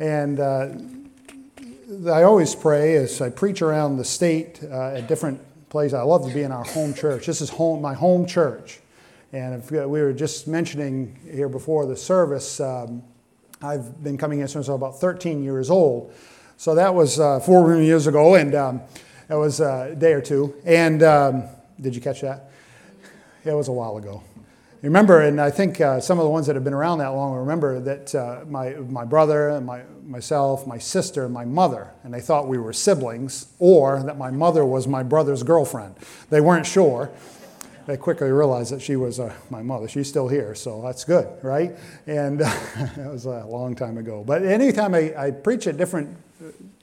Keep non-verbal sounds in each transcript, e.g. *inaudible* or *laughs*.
And uh, I always pray as I preach around the state uh, at different places. I love to be in our home church. This is home, my home church. And if we were just mentioning here before the service, um, I've been coming here since I was about 13 years old. So that was uh, four years ago, and um, it was a day or two. And um, did you catch that? It was a while ago. Remember, and I think uh, some of the ones that have been around that long remember that uh, my, my brother, my, myself, my sister, and my mother, and they thought we were siblings, or that my mother was my brother's girlfriend. They weren't sure. They quickly realized that she was uh, my mother. She's still here, so that's good, right? And *laughs* that was a long time ago. But anytime I, I preach at different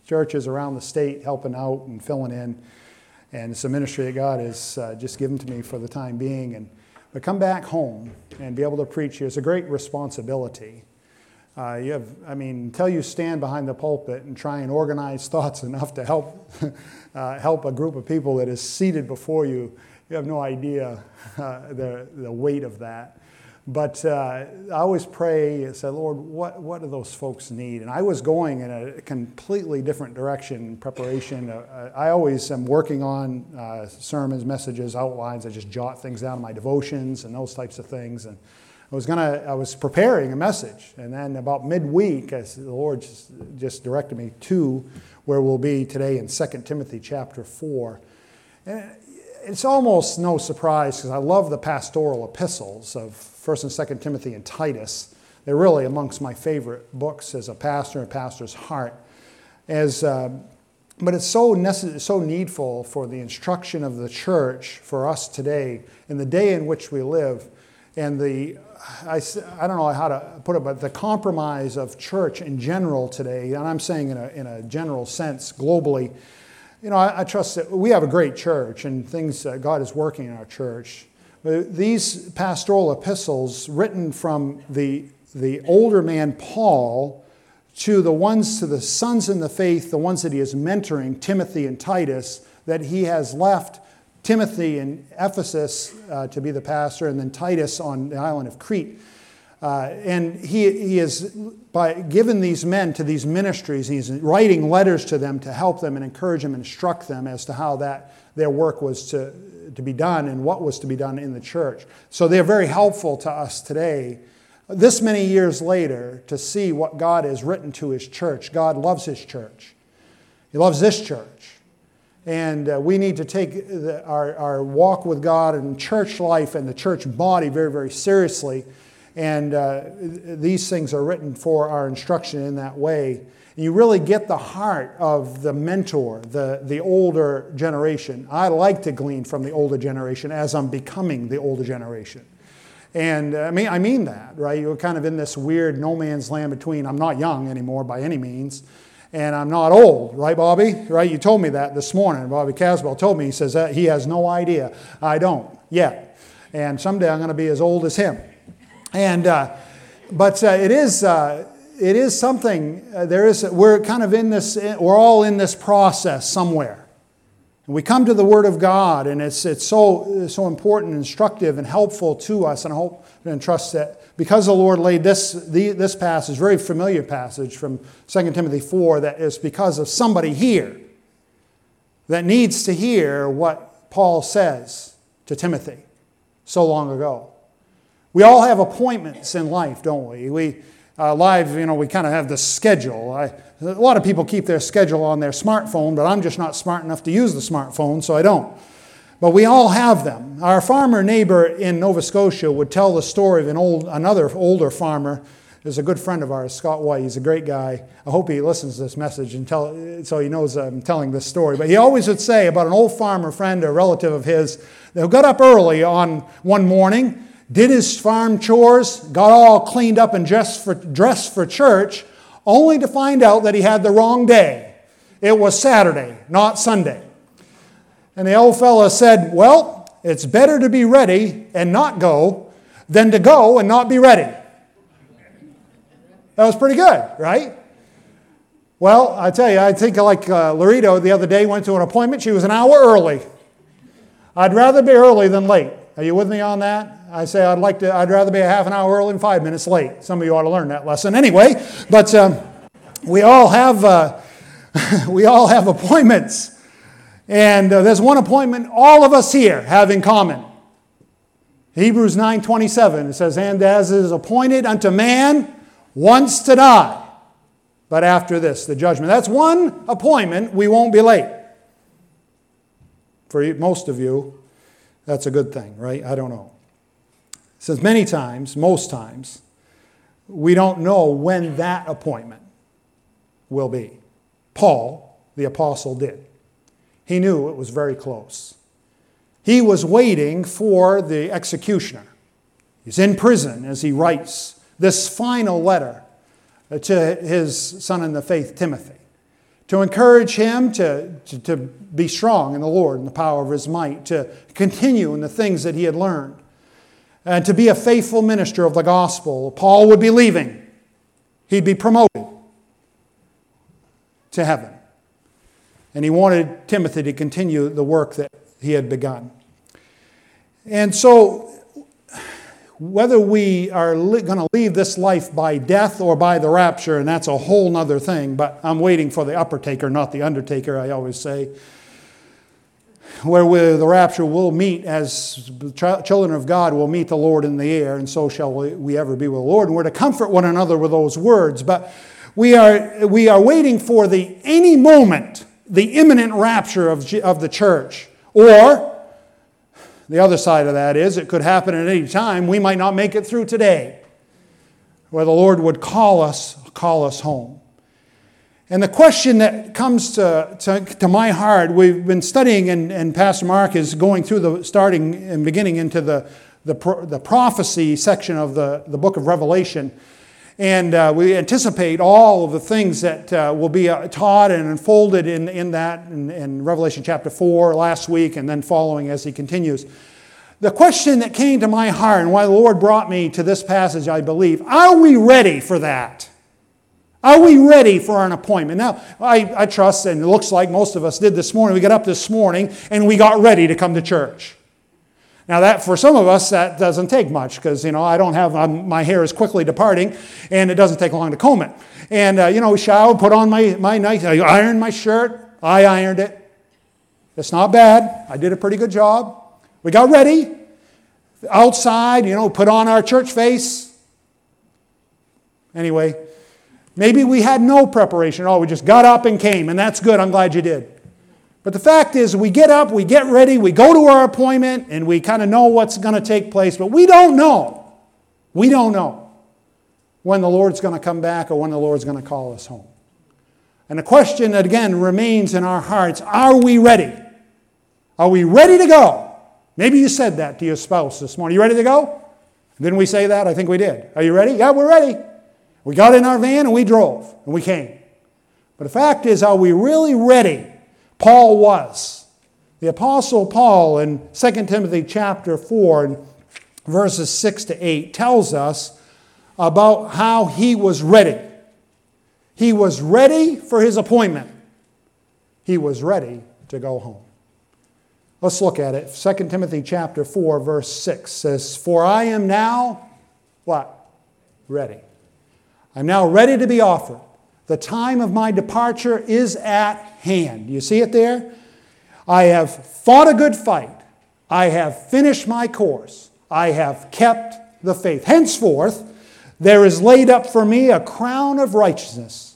churches around the state, helping out and filling in, and it's a ministry that God has uh, just given to me for the time being. And but come back home and be able to preach here is a great responsibility. Uh, you have, I mean, until you stand behind the pulpit and try and organize *laughs* thoughts enough to help, *laughs* uh, help a group of people that is seated before you, you have no idea *laughs* uh, the, the weight of that. But uh, I always pray and say, Lord, what, what do those folks need? And I was going in a completely different direction preparation. Uh, I always am working on uh, sermons, messages, outlines. I just jot things down in my devotions and those types of things. And I was gonna, I was preparing a message, and then about midweek, as the Lord just, just directed me to where we'll be today in 2 Timothy chapter 4. And it's almost no surprise because I love the pastoral epistles of 1st and 2nd Timothy and Titus. They're really amongst my favorite books as a pastor and pastor's heart. As, uh, but it's so, necess- so needful for the instruction of the church for us today, in the day in which we live, and the, I, I don't know how to put it, but the compromise of church in general today, and I'm saying in a, in a general sense globally, you know, I, I trust that we have a great church and things, that God is working in our church. But these pastoral epistles, written from the, the older man Paul to the ones, to the sons in the faith, the ones that he is mentoring, Timothy and Titus, that he has left Timothy in Ephesus uh, to be the pastor, and then Titus on the island of Crete. Uh, and he, he is by given these men to these ministries, he's writing letters to them to help them and encourage them and instruct them as to how that their work was to, to be done and what was to be done in the church. So they're very helpful to us today, this many years later, to see what God has written to his church. God loves his church, he loves this church. And uh, we need to take the, our, our walk with God and church life and the church body very, very seriously. And uh, these things are written for our instruction in that way. You really get the heart of the mentor, the, the older generation. I like to glean from the older generation as I'm becoming the older generation. And uh, I mean, I mean that, right? You're kind of in this weird no man's land between I'm not young anymore by any means, and I'm not old, right, Bobby? Right? You told me that this morning. Bobby Caswell told me, he says that he has no idea. I don't yet. And someday I'm going to be as old as him. And, uh, but uh, it is, uh, it is something, uh, there is, we're kind of in this, we're all in this process somewhere. And we come to the Word of God, and it's, it's so, so important, instructive, and helpful to us. And I hope and trust that because the Lord laid this, the, this passage, very familiar passage from 2 Timothy 4, that is because of somebody here that needs to hear what Paul says to Timothy so long ago. We all have appointments in life, don't we? We uh, live, you know, we kind of have the schedule. I, a lot of people keep their schedule on their smartphone, but I'm just not smart enough to use the smartphone, so I don't. But we all have them. Our farmer neighbor in Nova Scotia would tell the story of an old, another older farmer. Is a good friend of ours, Scott White. He's a great guy. I hope he listens to this message and tell, so he knows I'm telling this story. But he always would say about an old farmer friend or relative of his that got up early on one morning did his farm chores, got all cleaned up and dressed for, dressed for church, only to find out that he had the wrong day. It was Saturday, not Sunday. And the old fellow said, Well, it's better to be ready and not go than to go and not be ready. That was pretty good, right? Well, I tell you, I think like uh, Laredo the other day went to an appointment. She was an hour early. I'd rather be early than late. Are you with me on that? I say I'd like to, I'd rather be a half an hour early than five minutes late. Some of you ought to learn that lesson anyway. But, um, we all have, uh, *laughs* we all have appointments. And uh, there's one appointment all of us here have in common. Hebrews 9:27 it says and as is appointed unto man once to die but after this the judgment. That's one appointment we won't be late. For most of you that's a good thing, right? I don't know. Says many times, most times, we don't know when that appointment will be. Paul, the apostle, did. He knew it was very close. He was waiting for the executioner. He's in prison as he writes this final letter to his son in the faith, Timothy, to encourage him to, to, to, be strong in the Lord and the power of his might, to continue in the things that he had learned, and to be a faithful minister of the gospel. Paul would be leaving, he'd be promoted to heaven. And he wanted Timothy to continue the work that he had begun. And so, whether we are li- going to leave this life by death or by the rapture, and that's a whole other thing, but I'm waiting for the upper taker, not the undertaker, I always say. Where we, the rapture will meet as ch- children of God will meet the Lord in the air, and so shall we, we ever be with the Lord. And we're to comfort one another with those words. But we are, we are waiting for the any moment, the imminent rapture of, of the church. Or, the other side of that is it could happen at any time. We might not make it through today, where the Lord would call us, call us home. And the question that comes to, to, to my heart, we've been studying, and, and Pastor Mark is going through the starting and beginning into the, the, the prophecy section of the, the book of Revelation. And uh, we anticipate all of the things that uh, will be uh, taught and unfolded in, in that in, in, Revelation chapter 4 last week and then following as he continues. The question that came to my heart and why the Lord brought me to this passage, I believe, are we ready for that? Are we ready for an appointment? Now, I, I trust, and it looks like most of us did this morning. We got up this morning and we got ready to come to church. Now, that for some of us, that doesn't take much because, you know, I don't have, my hair is quickly departing and it doesn't take long to comb it. And, uh, you know, shower, put on my, my nice, I ironed my shirt, I ironed it. It's not bad. I did a pretty good job. We got ready. Outside, you know, put on our church face. Anyway, maybe we had no preparation. at all. we just got up and came, and that's good. I'm glad you did. But the fact is, we get up, we get ready, we go to our appointment, and we kind of know what's going to take place, but we don't know. We don't know when the Lord's going to come back or when the Lord's going to call us home. And the question that again remains in our hearts are we ready? Are we ready to go? Maybe you said that to your spouse this morning. You ready to go? Didn't we say that? I think we did. Are you ready? Yeah, we're ready. We got in our van and we drove and we came. But the fact is, are we really ready Paul was. The Apostle Paul in 2 Timothy chapter 4, verses 6 to 8, tells us about how he was ready. He was ready for his appointment. He was ready to go home. Let's look at it. 2 Timothy chapter 4, verse 6 says, For I am now what? Ready. I'm now ready to be offered. The time of my departure is at hand. You see it there? I have fought a good fight. I have finished my course. I have kept the faith. Henceforth, there is laid up for me a crown of righteousness,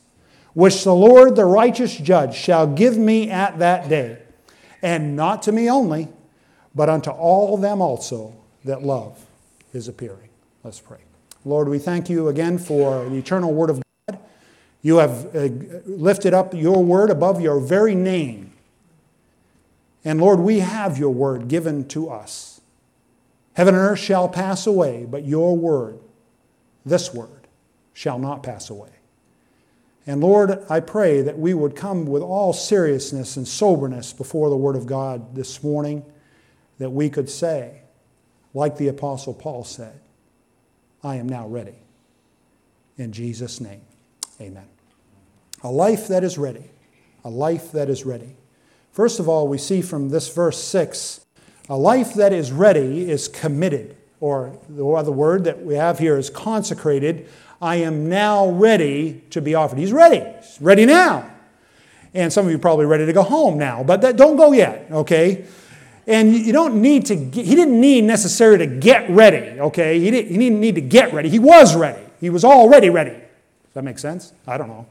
which the Lord, the righteous judge, shall give me at that day. And not to me only, but unto all them also that love his appearing. Let's pray. Lord, we thank you again for the eternal word of you have uh, lifted up your word above your very name. And Lord, we have your word given to us. Heaven and earth shall pass away, but your word, this word, shall not pass away. And Lord, I pray that we would come with all seriousness and soberness before the Word of God this morning, that we could say, like the Apostle Paul said, I am now ready. In Jesus' name. Amen. A life that is ready. A life that is ready. First of all, we see from this verse 6 a life that is ready is committed. or the other word that we have here is consecrated. I am now ready to be offered. He's ready. He's ready now. And some of you probably ready to go home now, but that, don't go yet, okay? And you don't need to, get, he didn't need necessarily to get ready, okay? He didn't, he didn't need to get ready. He was ready. He was already ready. Does that make sense? I don't know.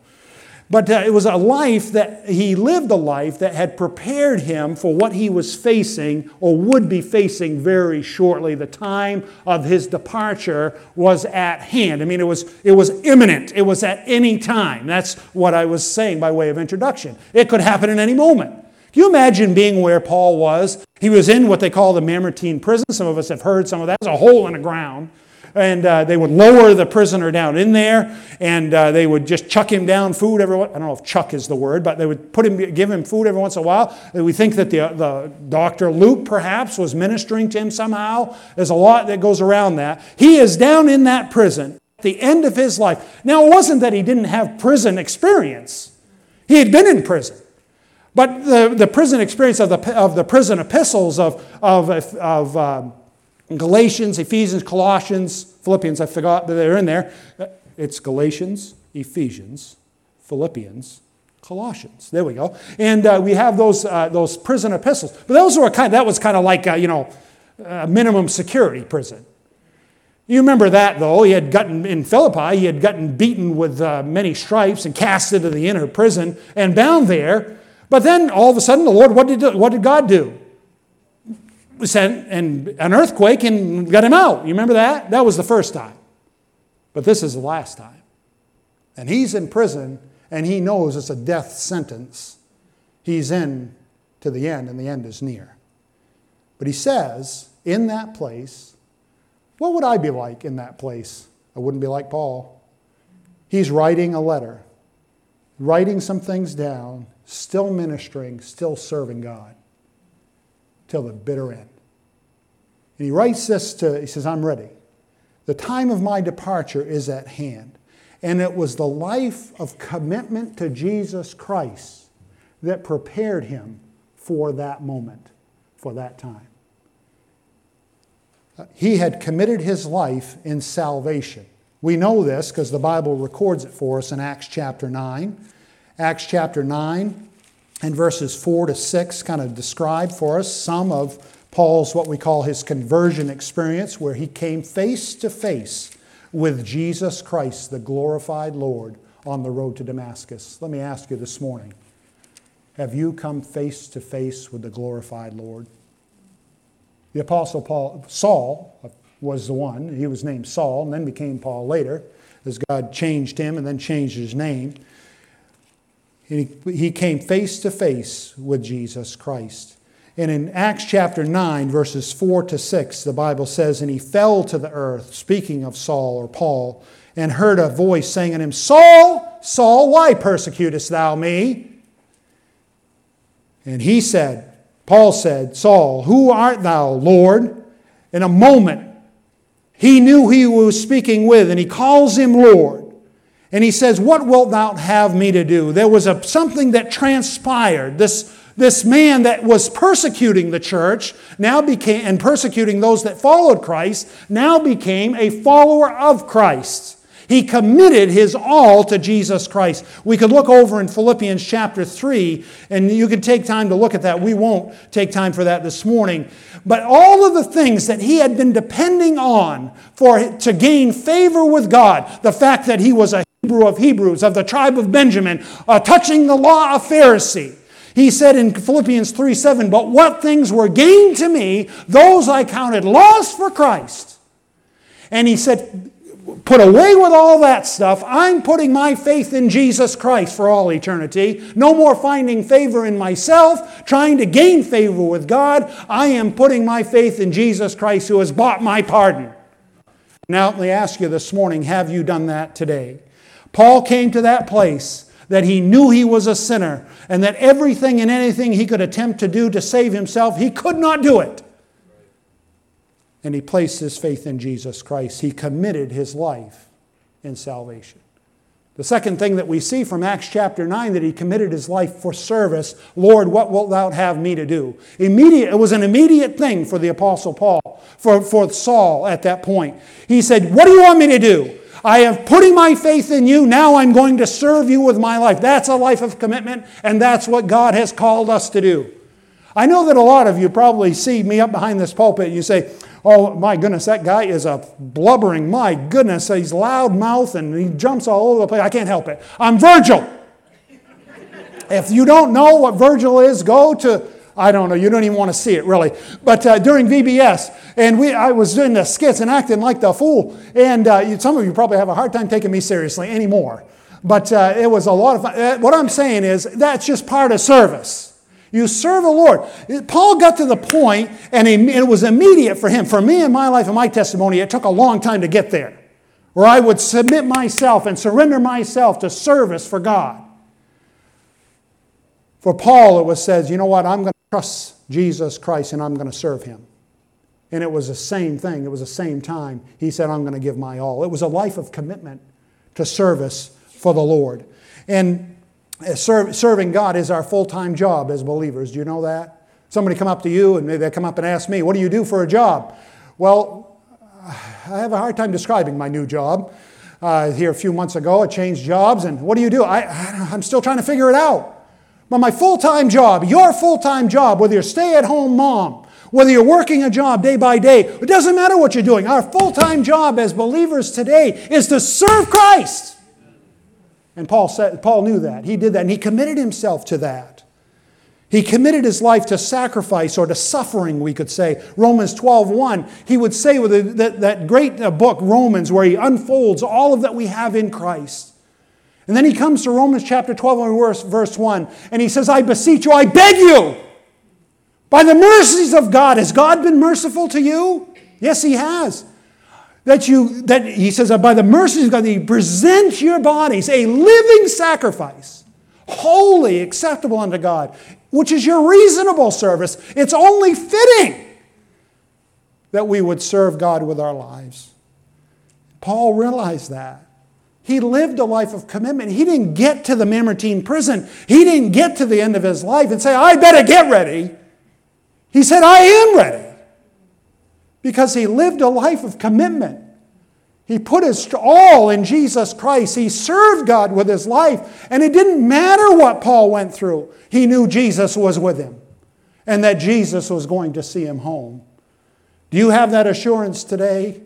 But uh, it was a life that he lived a life that had prepared him for what he was facing or would be facing very shortly. The time of his departure was at hand. I mean, it was, it was imminent, it was at any time. That's what I was saying by way of introduction. It could happen in any moment. Can you imagine being where Paul was? He was in what they call the Mamertine prison. Some of us have heard some of that. It's a hole in the ground and uh, they would lower the prisoner down in there, and uh, they would just chuck him down food every. I don't know if chuck is the word, but they would put him, give him food every once in a while. We think that the the doctor Luke perhaps was ministering to him somehow. There's a lot that goes around that. He is down in that prison at the end of his life. Now it wasn't that he didn't have prison experience; he had been in prison. But the, the prison experience of the, of the prison epistles of, of, of um, Galatians, Ephesians, Colossians, Philippians, I forgot that they're in there. It's Galatians, Ephesians, Philippians, Colossians. There we go. And uh, we have those, uh, those prison epistles. But those were kind of, that was kind of like, a, you know, minimum security prison. You remember that, though. He had gotten, in Philippi, he had gotten beaten with uh, many stripes and cast into the inner prison and bound there. But then all of a sudden, the Lord, what did, what did God do? Sent and an earthquake and got him out. You remember that? That was the first time. But this is the last time. And he's in prison and he knows it's a death sentence. He's in to the end and the end is near. But he says, in that place, what would I be like in that place? I wouldn't be like Paul. He's writing a letter, writing some things down, still ministering, still serving God till the bitter end. And he writes this to, he says, I'm ready. The time of my departure is at hand. And it was the life of commitment to Jesus Christ that prepared him for that moment, for that time. Uh, he had committed his life in salvation. We know this because the Bible records it for us in Acts chapter 9. Acts chapter 9 and verses 4 to 6 kind of describe for us some of Paul's what we call his conversion experience, where he came face to face with Jesus Christ, the glorified Lord, on the road to Damascus. Let me ask you this morning have you come face to face with the glorified Lord? The Apostle Paul, Saul was the one. He was named Saul and then became Paul later, as God changed him and then changed his name. He, he came face to face with Jesus Christ. And in Acts chapter 9, verses 4 to 6, the Bible says, And he fell to the earth, speaking of Saul or Paul, and heard a voice saying unto him, Saul, Saul, why persecutest thou me? And he said, Paul said, Saul, who art thou, Lord? In a moment, he knew he was speaking with, and he calls him Lord. And he says, What wilt thou have me to do? There was a, something that transpired. This this man that was persecuting the church now became, and persecuting those that followed Christ, now became a follower of Christ. He committed his all to Jesus Christ. We could look over in Philippians chapter 3, and you could take time to look at that. We won't take time for that this morning. But all of the things that he had been depending on for, to gain favor with God, the fact that he was a Hebrew of Hebrews, of the tribe of Benjamin, uh, touching the law of Pharisee, he said in Philippians 3 7, But what things were gained to me, those I counted loss for Christ. And he said, Put away with all that stuff. I'm putting my faith in Jesus Christ for all eternity. No more finding favor in myself, trying to gain favor with God. I am putting my faith in Jesus Christ who has bought my pardon. Now, let me ask you this morning have you done that today? Paul came to that place that he knew he was a sinner and that everything and anything he could attempt to do to save himself, he could not do it. And he placed his faith in Jesus Christ. He committed his life in salvation. The second thing that we see from Acts chapter 9 that he committed his life for service. Lord, what wilt thou have me to do? Immediate, it was an immediate thing for the apostle Paul, for, for Saul at that point. He said, What do you want me to do? I have putting my faith in you. Now I'm going to serve you with my life. That's a life of commitment, and that's what God has called us to do. I know that a lot of you probably see me up behind this pulpit and you say, Oh my goodness, that guy is a blubbering. My goodness, he's loud mouth and he jumps all over the place. I can't help it. I'm Virgil. if you don't know what Virgil is, go to I don't know. You don't even want to see it, really. But uh, during VBS, and we, I was doing the skits and acting like the fool. And uh, some of you probably have a hard time taking me seriously anymore. But uh, it was a lot of fun. Uh, what I'm saying is that's just part of service. You serve the Lord. Paul got to the point, and it was immediate for him. For me in my life and my testimony, it took a long time to get there, where I would submit myself and surrender myself to service for God. For Paul, it was says, you know what, I'm going trust Jesus Christ and I'm going to serve him. And it was the same thing. It was the same time. He said, I'm going to give my all. It was a life of commitment to service for the Lord. And serving God is our full time job as believers. Do you know that? Somebody come up to you and maybe they come up and ask me, What do you do for a job? Well, I have a hard time describing my new job. Uh, here a few months ago, I changed jobs, and what do you do? I, I'm still trying to figure it out. But my full time job, your full time job, whether you're a stay at home mom, whether you're working a job day by day, it doesn't matter what you're doing. Our full time job as believers today is to serve Christ. And Paul, said, Paul knew that. He did that, and he committed himself to that. He committed his life to sacrifice or to suffering, we could say. Romans 12 1, he would say with that, that great uh, book, Romans, where he unfolds all of that we have in Christ. And then he comes to Romans chapter 12 verse, verse 1, and he says, I beseech you, I beg you, by the mercies of God. Has God been merciful to you? Yes, he has that you that he says by the mercies of God that you present your bodies a living sacrifice holy acceptable unto God which is your reasonable service it's only fitting that we would serve God with our lives Paul realized that he lived a life of commitment he didn't get to the Mamertine prison he didn't get to the end of his life and say I better get ready he said I am ready because he lived a life of commitment. He put his all in Jesus Christ. He served God with his life. And it didn't matter what Paul went through, he knew Jesus was with him and that Jesus was going to see him home. Do you have that assurance today?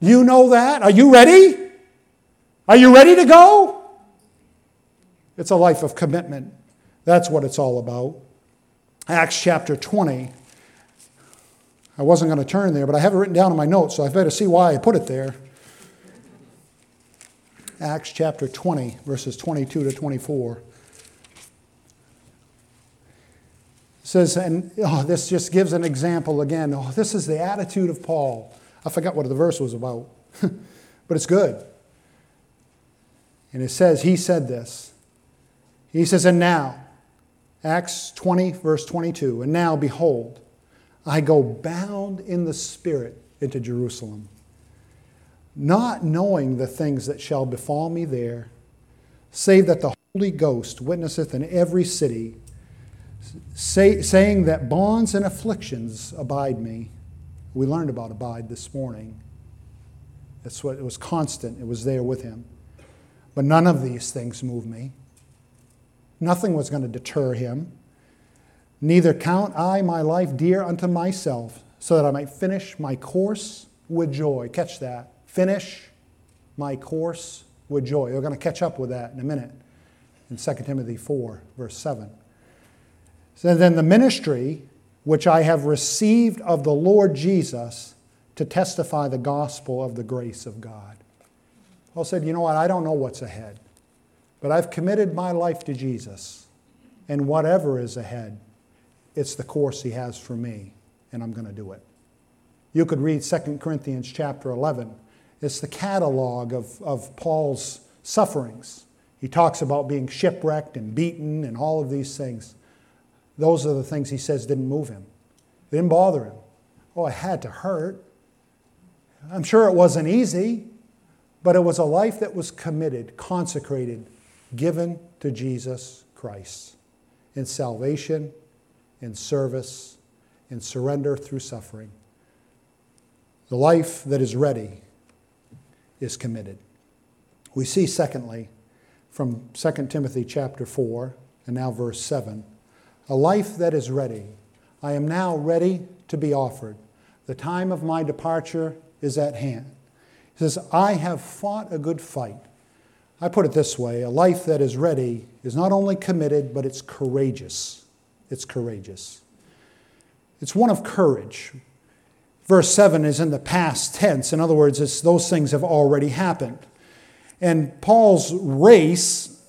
You know that? Are you ready? Are you ready to go? It's a life of commitment. That's what it's all about. Acts chapter 20. I wasn't going to turn there, but I have it written down in my notes, so I better see why I put it there. Acts chapter 20, verses 22 to 24. It says, and oh, this just gives an example again. Oh, this is the attitude of Paul. I forgot what the verse was about, *laughs* but it's good. And it says, He said this. He says, And now, Acts 20, verse 22, and now, behold, I go bound in the Spirit into Jerusalem, not knowing the things that shall befall me there, save that the Holy Ghost witnesseth in every city, say, saying that bonds and afflictions abide me. We learned about abide this morning. That's what it was constant, it was there with him. But none of these things move me. Nothing was going to deter him. Neither count I my life dear unto myself, so that I might finish my course with joy. Catch that. Finish my course with joy. We're going to catch up with that in a minute in 2 Timothy 4, verse 7. So then the ministry which I have received of the Lord Jesus to testify the gospel of the grace of God. Paul said, You know what? I don't know what's ahead, but I've committed my life to Jesus, and whatever is ahead, it's the course he has for me, and I'm going to do it. You could read 2 Corinthians chapter 11. It's the catalog of, of Paul's sufferings. He talks about being shipwrecked and beaten and all of these things. Those are the things he says didn't move him, didn't bother him. Oh, it had to hurt. I'm sure it wasn't easy, but it was a life that was committed, consecrated, given to Jesus Christ in salvation, in service, in surrender through suffering. The life that is ready is committed. We see, secondly, from 2 Timothy chapter 4 and now verse 7, a life that is ready. I am now ready to be offered. The time of my departure is at hand. He says, I have fought a good fight. I put it this way a life that is ready is not only committed, but it's courageous. It's courageous. It's one of courage. Verse 7 is in the past tense. In other words, it's, those things have already happened. And Paul's race,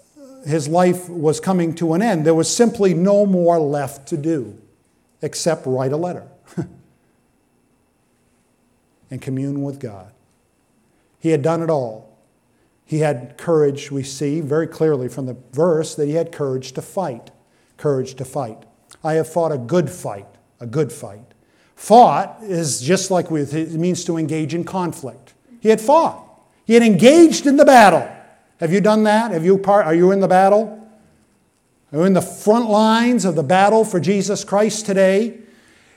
his life was coming to an end. There was simply no more left to do except write a letter *laughs* and commune with God. He had done it all. He had courage, we see very clearly from the verse that he had courage to fight. Courage to fight. I have fought a good fight, a good fight. Fought is just like we, it means to engage in conflict. He had fought. He had engaged in the battle. Have you done that? Have you part, are you in the battle? Are you in the front lines of the battle for Jesus Christ today?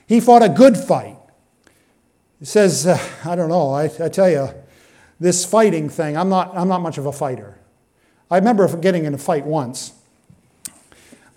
He fought a good fight. He says, uh, I don't know, I, I tell you, this fighting thing, I'm not, I'm not much of a fighter. I remember getting in a fight once.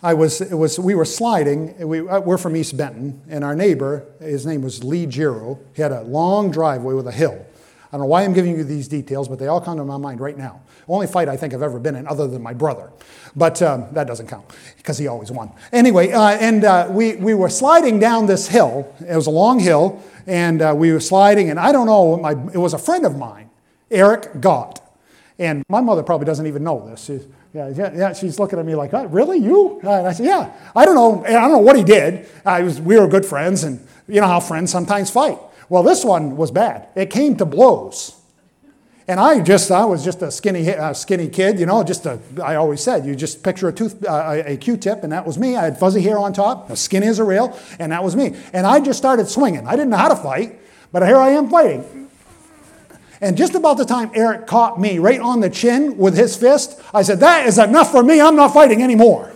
I was, it was, we were sliding. We, uh, we're from East Benton, and our neighbor, his name was Lee Giro. He had a long driveway with a hill. I don't know why I'm giving you these details, but they all come to my mind right now. Only fight I think I've ever been in, other than my brother. But um, that doesn't count because he always won. Anyway, uh, and uh, we, we were sliding down this hill. It was a long hill, and uh, we were sliding, and I don't know, my, it was a friend of mine, Eric Gott. And my mother probably doesn't even know this. She's, yeah, yeah, yeah, she's looking at me like, oh, really, you? And I said, yeah. I don't know. I don't know what he did. I was, we were good friends, and you know how friends sometimes fight. Well, this one was bad. It came to blows. And I just, I was just a skinny, uh, skinny kid, you know, just a, I always said, you just picture a tooth, uh, a Q-tip, and that was me. I had fuzzy hair on top, skinny as a rail, and that was me. And I just started swinging. I didn't know how to fight, but here I am fighting. And just about the time Eric caught me right on the chin with his fist, I said, that is enough for me. I'm not fighting anymore.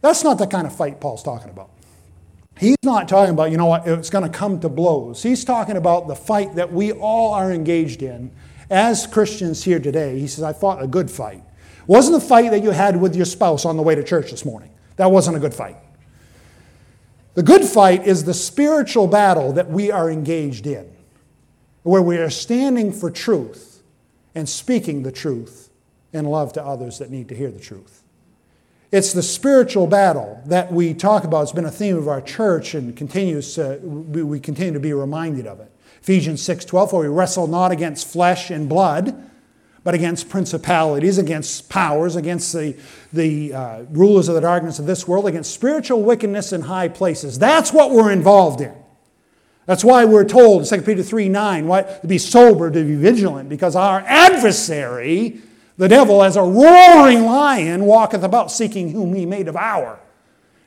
That's not the kind of fight Paul's talking about. He's not talking about, you know what, it's going to come to blows. He's talking about the fight that we all are engaged in as Christians here today. He says, I fought a good fight. Wasn't the fight that you had with your spouse on the way to church this morning. That wasn't a good fight. The good fight is the spiritual battle that we are engaged in, where we are standing for truth and speaking the truth in love to others that need to hear the truth. It's the spiritual battle that we talk about. It's been a theme of our church and continues to, we continue to be reminded of it. Ephesians 6 12, for we wrestle not against flesh and blood, but against principalities, against powers, against the, the uh, rulers of the darkness of this world, against spiritual wickedness in high places. That's what we're involved in. That's why we're told in 2 Peter 3 9, why, to be sober, to be vigilant, because our adversary, the devil, as a roaring lion, walketh about seeking whom he may devour.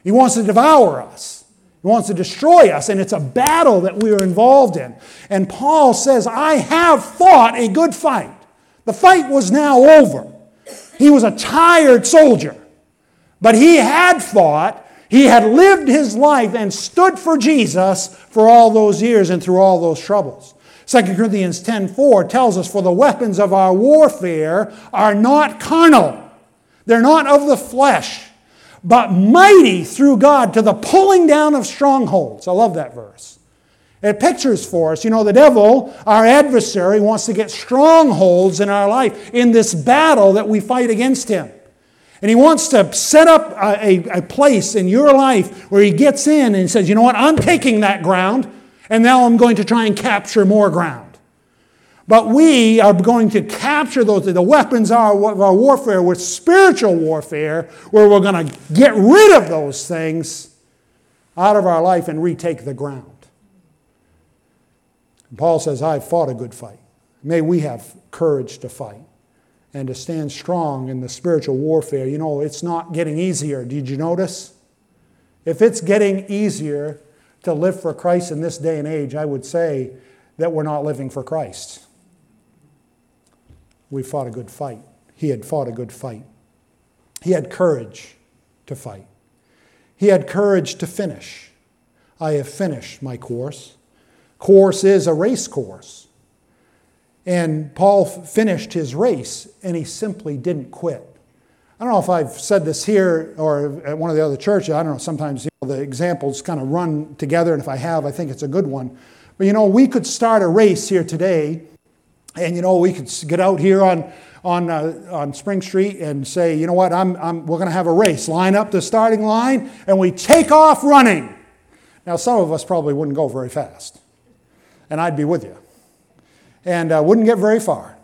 He wants to devour us. He wants to destroy us, and it's a battle that we are involved in. And Paul says, I have fought a good fight. The fight was now over. He was a tired soldier, but he had fought. He had lived his life and stood for Jesus for all those years and through all those troubles. 2 Corinthians 10:4 tells us, For the weapons of our warfare are not carnal, they're not of the flesh, but mighty through God to the pulling down of strongholds. I love that verse. It pictures for us, you know, the devil, our adversary, wants to get strongholds in our life in this battle that we fight against him. And he wants to set up a, a, a place in your life where he gets in and says, you know what, I'm taking that ground. And now I'm going to try and capture more ground. But we are going to capture those. The weapons of our warfare with spiritual warfare, where we're going to get rid of those things out of our life and retake the ground. And Paul says, I've fought a good fight. May we have courage to fight and to stand strong in the spiritual warfare. You know, it's not getting easier. Did you notice? If it's getting easier, to live for Christ in this day and age, I would say that we're not living for Christ. We fought a good fight. He had fought a good fight. He had courage to fight. He had courage to finish. I have finished my course. Course is a race course. And Paul finished his race and he simply didn't quit. I don't know if I've said this here or at one of the other churches. I don't know. Sometimes you know, the examples kind of run together, and if I have, I think it's a good one. But you know, we could start a race here today, and you know, we could get out here on on uh, on Spring Street and say, you know what, I'm, I'm we're going to have a race. Line up the starting line, and we take off running. Now, some of us probably wouldn't go very fast, and I'd be with you, and uh, wouldn't get very far.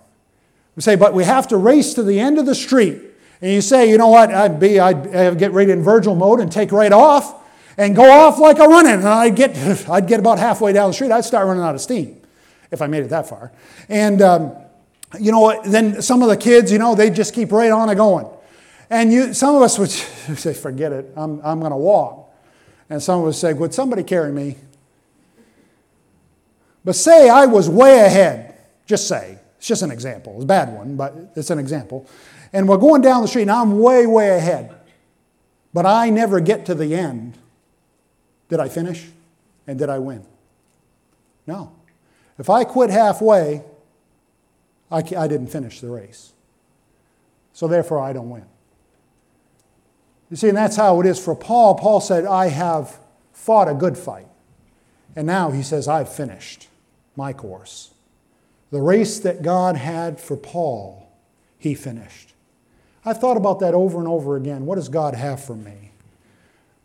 We say, but we have to race to the end of the street and you say, you know what, I'd be, I'd, I'd get right in Virgil mode and take right off and go off like a running. And I'd get, *laughs* I'd get about halfway down the street. I'd start running out of steam if I made it that far. And, um, you know, then some of the kids, you know, they just keep right on and going. And you, some of us would *laughs* say, forget it, I'm, I'm going to walk. And some of us say, would somebody carry me? But say I was way ahead, just say. It's just an example. It's a bad one, but it's an example and we're going down the street, and I'm way, way ahead. But I never get to the end. Did I finish? And did I win? No. If I quit halfway, I, I didn't finish the race. So therefore, I don't win. You see, and that's how it is for Paul. Paul said, I have fought a good fight. And now he says, I've finished my course. The race that God had for Paul, he finished. I've thought about that over and over again. What does God have for me?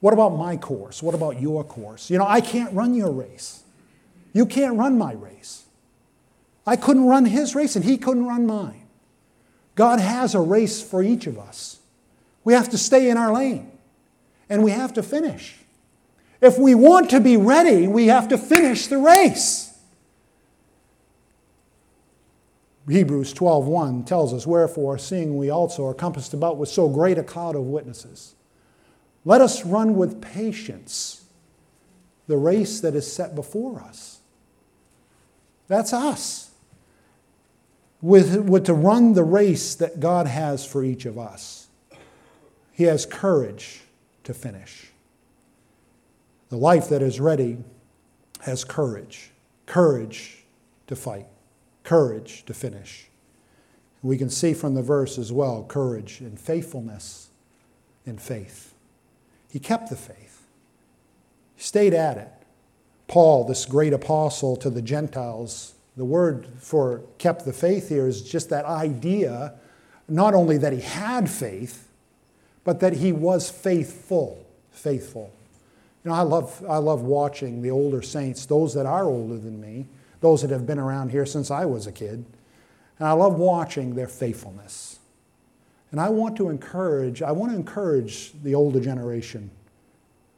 What about my course? What about your course? You know, I can't run your race. You can't run my race. I couldn't run his race, and he couldn't run mine. God has a race for each of us. We have to stay in our lane, and we have to finish. If we want to be ready, we have to finish the race. Hebrews 12:1 tells us, Wherefore, seeing we also are compassed about with so great a cloud of witnesses, let us run with patience the race that is set before us. That's us. With, with to run the race that God has for each of us. He has courage to finish. The life that is ready has courage, courage to fight courage to finish. We can see from the verse as well courage and faithfulness and faith. He kept the faith, he stayed at it. Paul, this great apostle to the Gentiles, the word for kept the faith here is just that idea not only that he had faith, but that he was faithful. Faithful. You know, I love, I love watching the older saints, those that are older than me, those that have been around here since I was a kid. And I love watching their faithfulness. And I want to encourage, I want to encourage the older generation,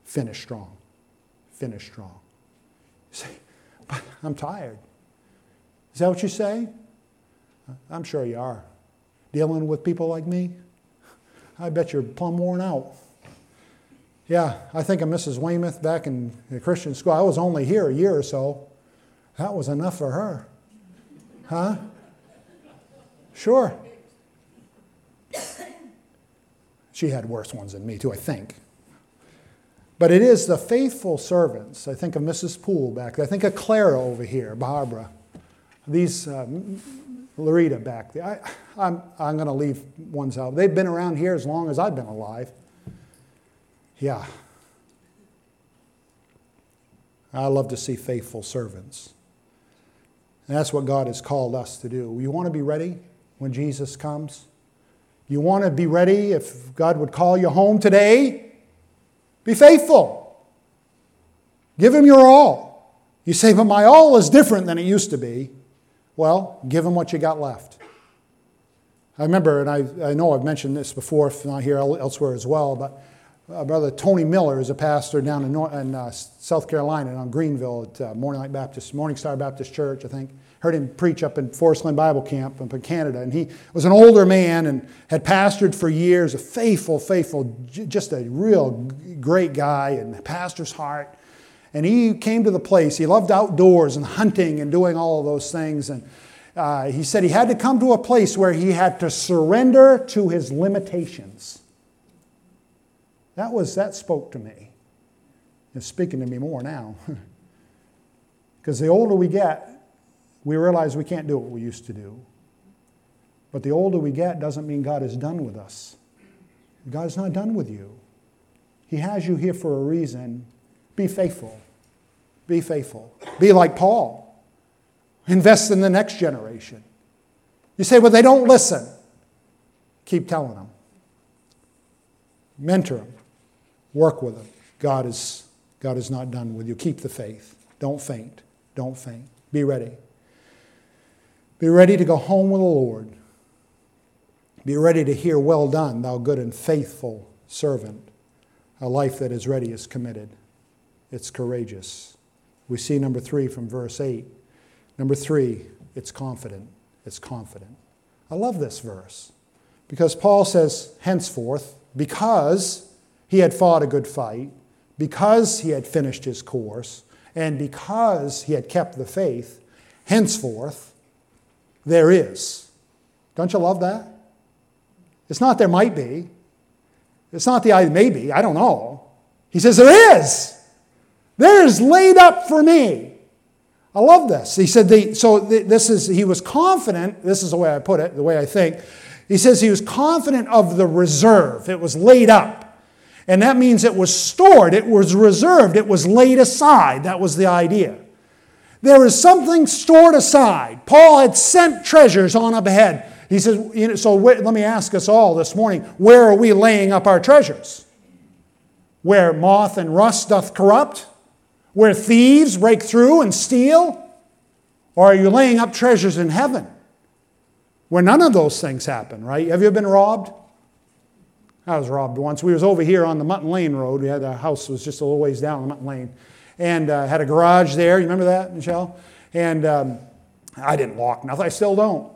finish strong. Finish strong. You say, but *laughs* I'm tired. Is that what you say? I'm sure you are. Dealing with people like me? I bet you're plumb worn out. Yeah, I think of Mrs. Weymouth back in the Christian school. I was only here a year or so. That was enough for her. Huh? Sure. She had worse ones than me, too, I think. But it is the faithful servants. I think of Mrs. Poole back there. I think of Clara over here, Barbara. These, uh, Larita back there. I, I'm, I'm going to leave ones out. They've been around here as long as I've been alive. Yeah. I love to see faithful servants. And that's what God has called us to do. You want to be ready when Jesus comes? You want to be ready if God would call you home today? Be faithful. Give Him your all. You say, but my all is different than it used to be. Well, give Him what you got left. I remember, and I, I know I've mentioned this before, if not here, elsewhere as well, but uh, Brother Tony Miller is a pastor down in, North, in uh, South Carolina, on Greenville at uh, Morning Light Baptist, Morning Star Baptist Church, I think. Heard him preach up in Forest Glen Bible Camp up in Canada. And he was an older man and had pastored for years, a faithful, faithful, just a real great guy and pastor's heart. And he came to the place. He loved outdoors and hunting and doing all of those things. And uh, he said he had to come to a place where he had to surrender to his limitations. That was that spoke to me. It's speaking to me more now. *laughs* Because the older we get, we realize we can't do what we used to do. But the older we get doesn't mean God is done with us. God is not done with you. He has you here for a reason. Be faithful. Be faithful. Be like Paul. Invest in the next generation. You say, well, they don't listen. Keep telling them. Mentor them. Work with them. God is, God is not done with you. Keep the faith. Don't faint. Don't faint. Be ready. Be ready to go home with the Lord. Be ready to hear, Well done, thou good and faithful servant. A life that is ready is committed, it's courageous. We see number three from verse 8. Number three, it's confident. It's confident. I love this verse because Paul says, henceforth, because he had fought a good fight, because he had finished his course, and because he had kept the faith, henceforth, there is. Don't you love that? It's not there might be. It's not the I maybe. I don't know. He says, There is. There is laid up for me. I love this. He said, the, so this is, he was confident, this is the way I put it, the way I think. He says he was confident of the reserve. It was laid up. And that means it was stored, it was reserved, it was laid aside. That was the idea. There is something stored aside. Paul had sent treasures on up ahead. He says, you know, so let me ask us all this morning where are we laying up our treasures? Where moth and rust doth corrupt? Where thieves break through and steal? Or are you laying up treasures in heaven? Where none of those things happen, right? Have you been robbed? I was robbed once. We was over here on the Mutton Lane Road. We had a house was just a little ways down the Mutton Lane, and uh, had a garage there. You remember that, Michelle? And um, I didn't lock nothing. I still don't.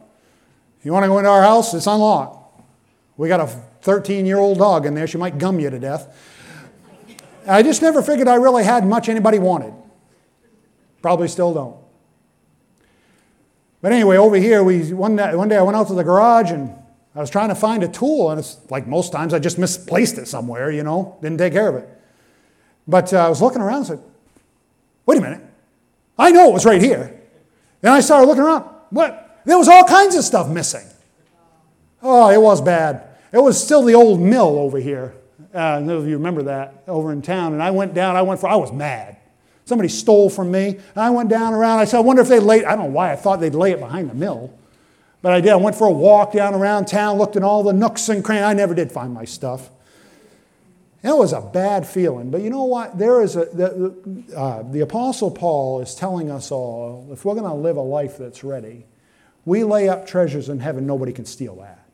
You want to go into our house? It's unlocked. We got a 13 year old dog in there. She might gum you to death. I just never figured I really had much anybody wanted. Probably still don't. But anyway, over here, we, one, day, one day I went out to the garage and I was trying to find a tool, and it's like most times I just misplaced it somewhere, you know, didn't take care of it. But uh, I was looking around and said, wait a minute, I know it was right here. Then I started looking around. What? There was all kinds of stuff missing. Oh, it was bad. It was still the old mill over here. Uh, none of you remember that over in town. And I went down, I went for, I was mad. Somebody stole from me. And I went down around. I said, I wonder if they laid, I don't know why I thought they'd lay it behind the mill. But I did. I went for a walk down around town, looked in all the nooks and crannies. I never did find my stuff. It was a bad feeling. But you know what? There is a, the, uh, the Apostle Paul is telling us all if we're going to live a life that's ready, we lay up treasures in heaven, nobody can steal that.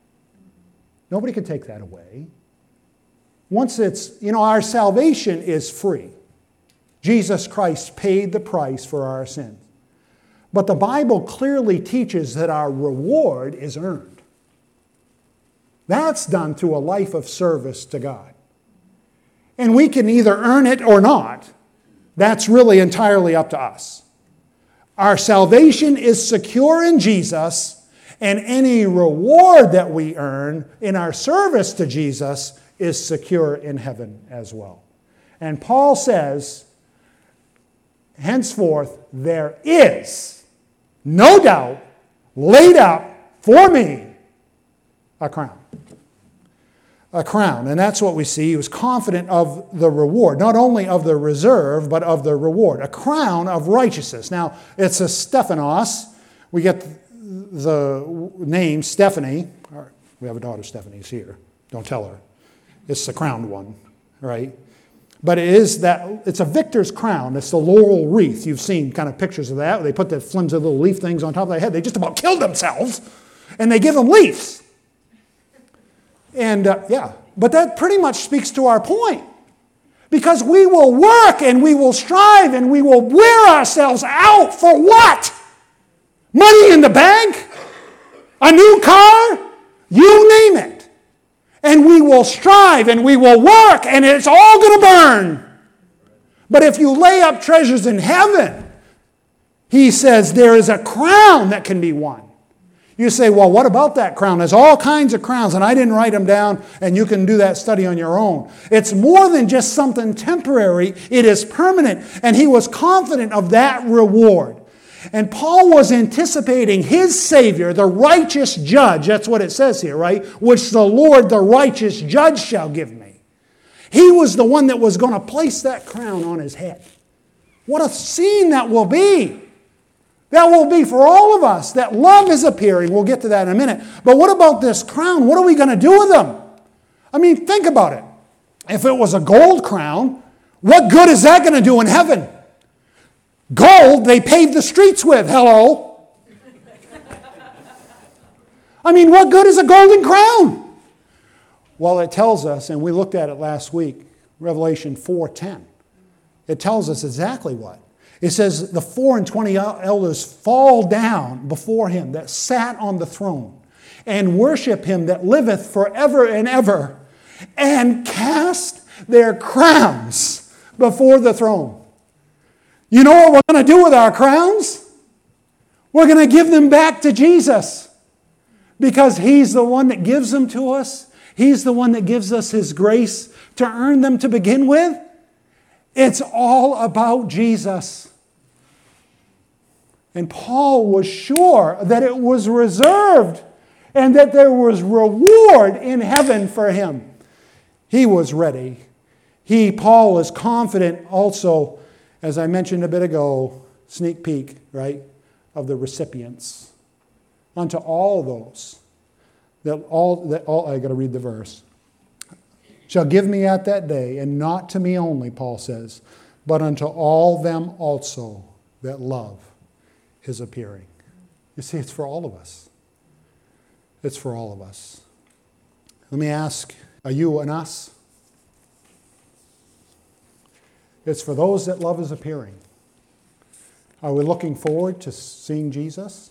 Nobody can take that away. Once it's, you know, our salvation is free. Jesus Christ paid the price for our sins. But the Bible clearly teaches that our reward is earned. That's done through a life of service to God. And we can either earn it or not. That's really entirely up to us. Our salvation is secure in Jesus, and any reward that we earn in our service to Jesus is secure in heaven as well. And Paul says, henceforth, there is no doubt laid up for me a crown. A crown. And that's what we see. He was confident of the reward, not only of the reserve, but of the reward. A crown of righteousness. Now, it's a Stephanos. We get the name Stephanie. We have a daughter, Stephanie's here. Don't tell her. It's the crowned one, right? But it is that it's a victor's crown. It's the laurel wreath. You've seen kind of pictures of that. They put the flimsy little leaf things on top of their head. They just about killed themselves, and they give them leaves. And uh, yeah, but that pretty much speaks to our point. Because we will work and we will strive and we will wear ourselves out for what? Money in the bank? A new car? You name it and we will strive and we will work and it's all going to burn. But if you lay up treasures in heaven, he says there is a crown that can be won. You say, well, what about that crown? There's all kinds of crowns, and I didn't write them down, and you can do that study on your own. It's more than just something temporary, it is permanent. And he was confident of that reward. And Paul was anticipating his Savior, the righteous judge, that's what it says here, right? Which the Lord, the righteous judge, shall give me. He was the one that was going to place that crown on his head. What a scene that will be! That will be for all of us that love is appearing. We'll get to that in a minute. But what about this crown? What are we going to do with them? I mean, think about it. If it was a gold crown, what good is that going to do in heaven? Gold they paved the streets with. Hello. I mean, what good is a golden crown? Well, it tells us, and we looked at it last week, Revelation 4:10. It tells us exactly what. It says, The four and twenty elders fall down before him that sat on the throne and worship him that liveth forever and ever and cast their crowns before the throne. You know what we're going to do with our crowns? We're going to give them back to Jesus because he's the one that gives them to us. He's the one that gives us his grace to earn them to begin with. It's all about Jesus. And Paul was sure that it was reserved and that there was reward in heaven for him. He was ready. He, Paul, is confident also, as I mentioned a bit ago, sneak peek, right, of the recipients. Unto all those that all that all I gotta read the verse shall give me at that day, and not to me only, Paul says, but unto all them also that love his appearing. You see, it's for all of us. It's for all of us. Let me ask are you and us? It's for those that love his appearing. Are we looking forward to seeing Jesus?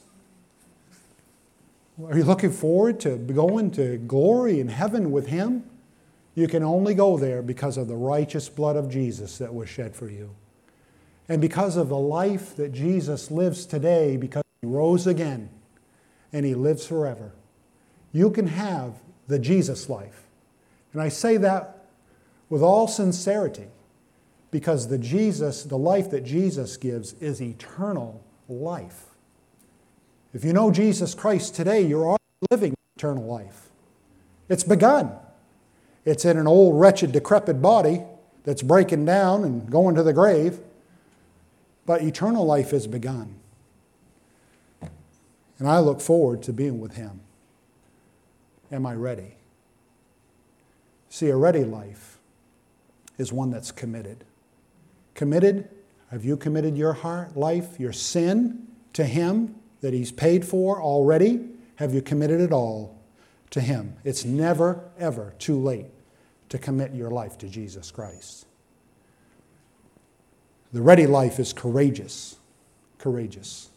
Are you looking forward to going to glory in heaven with him? You can only go there because of the righteous blood of Jesus that was shed for you. And because of the life that Jesus lives today, because he rose again and he lives forever, you can have the Jesus life. And I say that with all sincerity because the Jesus, the life that Jesus gives is eternal life. If you know Jesus Christ today, you're already living eternal life. It's begun. It's in an old, wretched, decrepit body that's breaking down and going to the grave. But eternal life has begun. And I look forward to being with Him. Am I ready? See, a ready life is one that's committed. Committed, have you committed your heart, life, your sin to Him that He's paid for already? Have you committed it all to Him? It's never, ever too late to commit your life to Jesus Christ. The ready life is courageous. Courageous.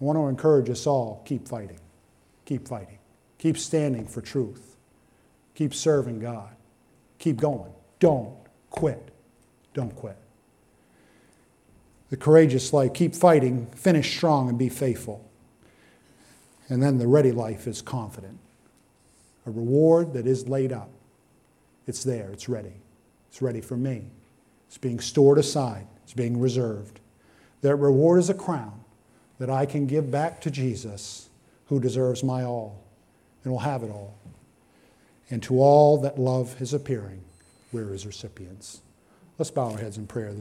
I want to encourage us all keep fighting. Keep fighting. Keep standing for truth. Keep serving God. Keep going. Don't quit. Don't quit. The courageous life, keep fighting, finish strong, and be faithful. And then the ready life is confident. A reward that is laid up. It's there, it's ready. It's ready for me. It's being stored aside, it's being reserved. That reward is a crown that I can give back to Jesus, who deserves my all and will have it all. And to all that love his appearing, we're his recipients. Let's bow our heads in prayer this